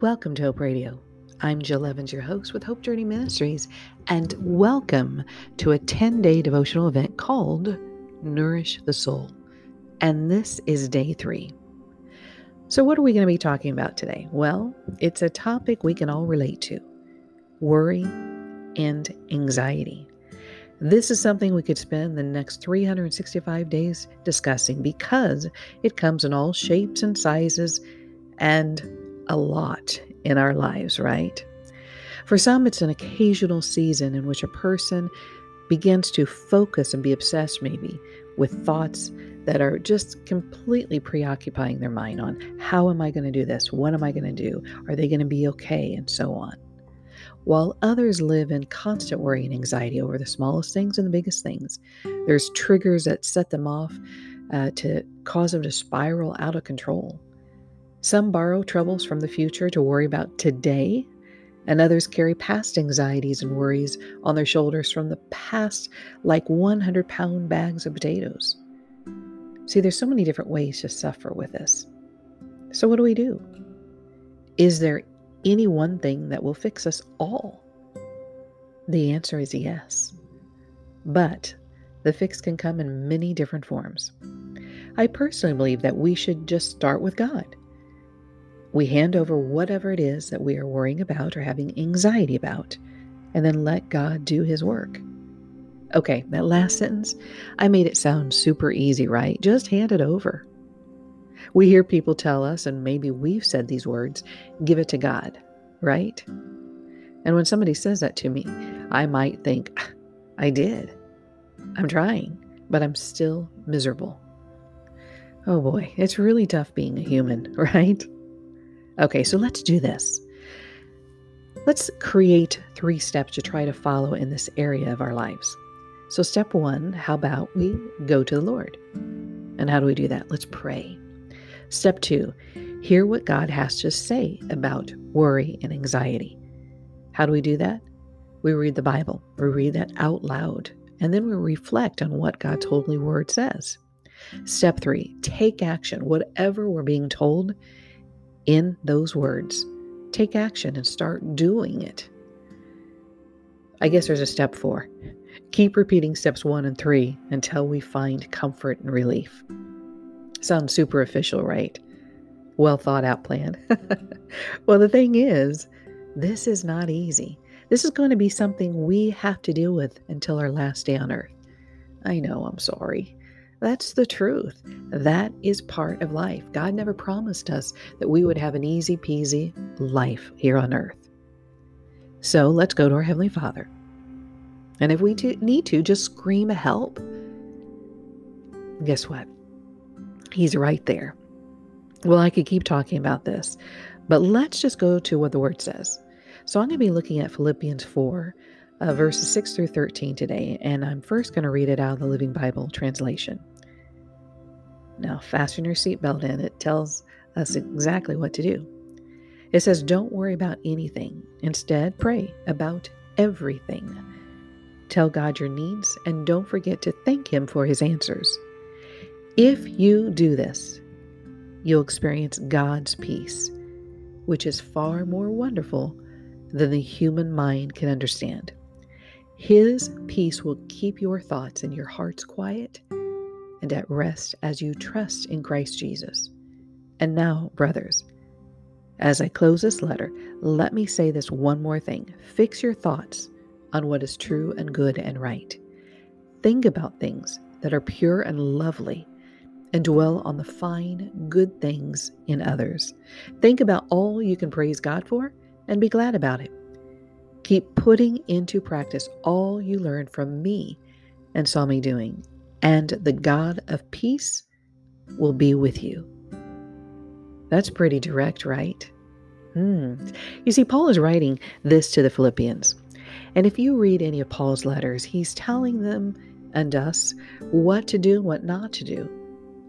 Welcome to Hope Radio. I'm Jill Evans, your host with Hope Journey Ministries, and welcome to a 10 day devotional event called Nourish the Soul. And this is day three. So, what are we going to be talking about today? Well, it's a topic we can all relate to worry and anxiety. This is something we could spend the next 365 days discussing because it comes in all shapes and sizes and a lot in our lives, right? For some, it's an occasional season in which a person begins to focus and be obsessed, maybe, with thoughts that are just completely preoccupying their mind on how am I going to do this? What am I going to do? Are they going to be okay? And so on. While others live in constant worry and anxiety over the smallest things and the biggest things, there's triggers that set them off uh, to cause them to spiral out of control. Some borrow troubles from the future to worry about today, and others carry past anxieties and worries on their shoulders from the past like 100 pound bags of potatoes. See, there's so many different ways to suffer with this. So, what do we do? Is there any one thing that will fix us all? The answer is yes. But the fix can come in many different forms. I personally believe that we should just start with God. We hand over whatever it is that we are worrying about or having anxiety about, and then let God do His work. Okay, that last sentence, I made it sound super easy, right? Just hand it over. We hear people tell us, and maybe we've said these words give it to God, right? And when somebody says that to me, I might think, I did. I'm trying, but I'm still miserable. Oh boy, it's really tough being a human, right? Okay, so let's do this. Let's create three steps to try to follow in this area of our lives. So, step one, how about we go to the Lord? And how do we do that? Let's pray. Step two, hear what God has to say about worry and anxiety. How do we do that? We read the Bible, we read that out loud, and then we reflect on what God's holy word says. Step three, take action. Whatever we're being told, in those words. Take action and start doing it. I guess there's a step four. Keep repeating steps one and three until we find comfort and relief. Sounds super official, right? Well thought out plan. well, the thing is, this is not easy. This is going to be something we have to deal with until our last day on earth. I know, I'm sorry. That's the truth. That is part of life. God never promised us that we would have an easy peasy life here on earth. So let's go to our Heavenly Father. And if we need to, just scream help. Guess what? He's right there. Well, I could keep talking about this, but let's just go to what the Word says. So I'm going to be looking at Philippians 4, uh, verses 6 through 13 today, and I'm first going to read it out of the Living Bible translation. Now, fasten your seatbelt in. It tells us exactly what to do. It says, Don't worry about anything. Instead, pray about everything. Tell God your needs and don't forget to thank Him for His answers. If you do this, you'll experience God's peace, which is far more wonderful than the human mind can understand. His peace will keep your thoughts and your hearts quiet and at rest as you trust in Christ Jesus. And now, brothers, as I close this letter, let me say this one more thing. Fix your thoughts on what is true and good and right. Think about things that are pure and lovely, and dwell on the fine, good things in others. Think about all you can praise God for and be glad about it. Keep putting into practice all you learned from me and saw me doing, and the God of peace will be with you. That's pretty direct, right? Hmm. You see, Paul is writing this to the Philippians. And if you read any of Paul's letters, he's telling them and us what to do what not to do.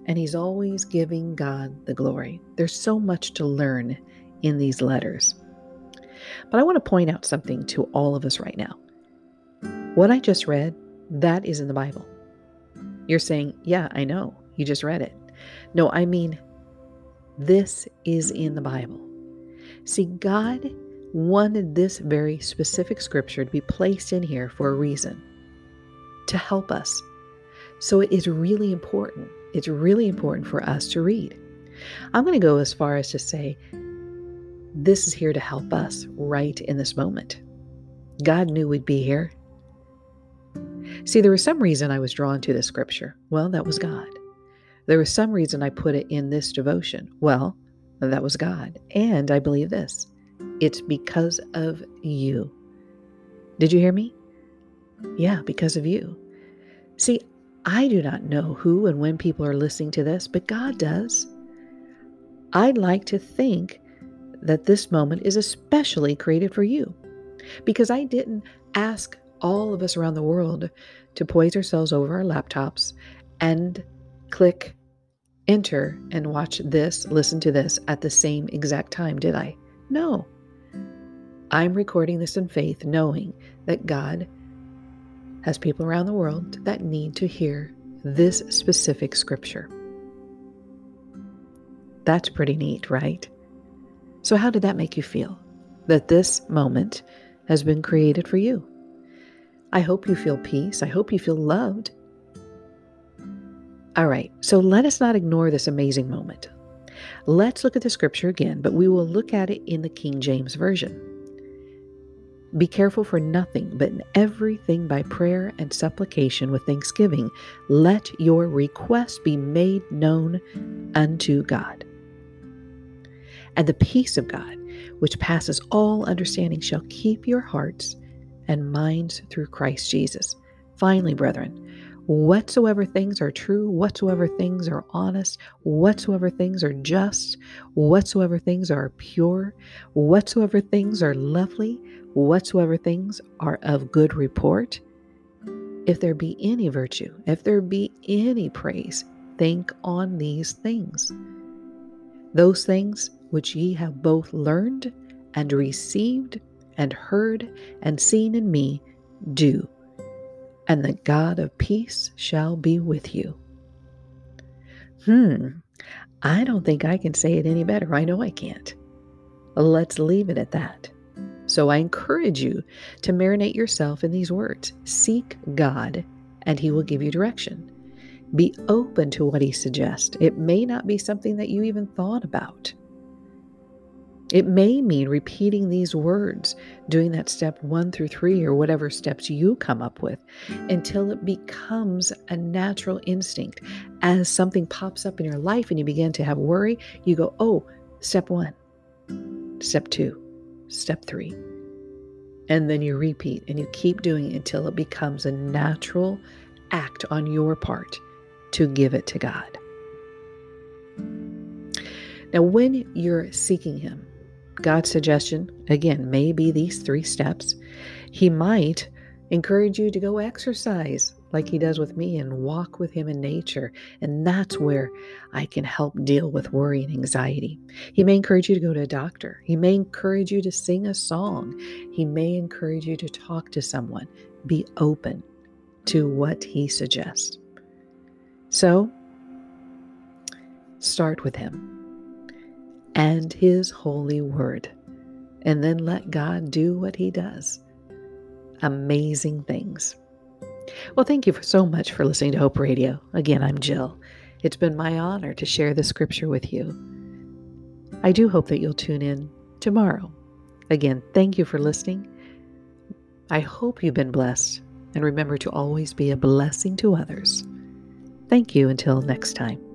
And he's always giving God the glory. There's so much to learn in these letters. But I want to point out something to all of us right now. What I just read, that is in the Bible. You're saying, Yeah, I know. You just read it. No, I mean, this is in the Bible. See, God wanted this very specific scripture to be placed in here for a reason to help us. So it is really important. It's really important for us to read. I'm going to go as far as to say this is here to help us right in this moment. God knew we'd be here. See, there was some reason I was drawn to this scripture. Well, that was God. There was some reason I put it in this devotion. Well, that was God. And I believe this it's because of you. Did you hear me? Yeah, because of you. See, I do not know who and when people are listening to this, but God does. I'd like to think that this moment is especially created for you because I didn't ask all of us around the world to poise ourselves over our laptops and click enter and watch this, listen to this at the same exact time, did I? No. I'm recording this in faith, knowing that God has people around the world that need to hear this specific scripture. That's pretty neat, right? So, how did that make you feel? That this moment has been created for you. I hope you feel peace. I hope you feel loved. All right, so let us not ignore this amazing moment. Let's look at the scripture again, but we will look at it in the King James Version. Be careful for nothing, but in everything by prayer and supplication with thanksgiving, let your requests be made known unto God. And the peace of God, which passes all understanding, shall keep your hearts and minds through Christ Jesus. Finally, brethren, whatsoever things are true, whatsoever things are honest, whatsoever things are just, whatsoever things are pure, whatsoever things are lovely, whatsoever things are of good report, if there be any virtue, if there be any praise, think on these things. Those things which ye have both learned and received and heard and seen in me, do, and the God of peace shall be with you. Hmm, I don't think I can say it any better. I know I can't. Let's leave it at that. So I encourage you to marinate yourself in these words Seek God, and He will give you direction. Be open to what He suggests. It may not be something that you even thought about. It may mean repeating these words, doing that step one through three or whatever steps you come up with until it becomes a natural instinct. As something pops up in your life and you begin to have worry, you go, oh, step one, step two, step three. And then you repeat and you keep doing it until it becomes a natural act on your part to give it to God. Now, when you're seeking Him, God's suggestion, again, may be these three steps. He might encourage you to go exercise like He does with me and walk with Him in nature. And that's where I can help deal with worry and anxiety. He may encourage you to go to a doctor. He may encourage you to sing a song. He may encourage you to talk to someone. Be open to what He suggests. So, start with Him and His holy word. And then let God do what He does amazing things. Well, thank you so much for listening to Hope Radio. Again, I'm Jill. It's been my honor to share the scripture with you. I do hope that you'll tune in tomorrow. Again, thank you for listening. I hope you've been blessed, and remember to always be a blessing to others. Thank you until next time.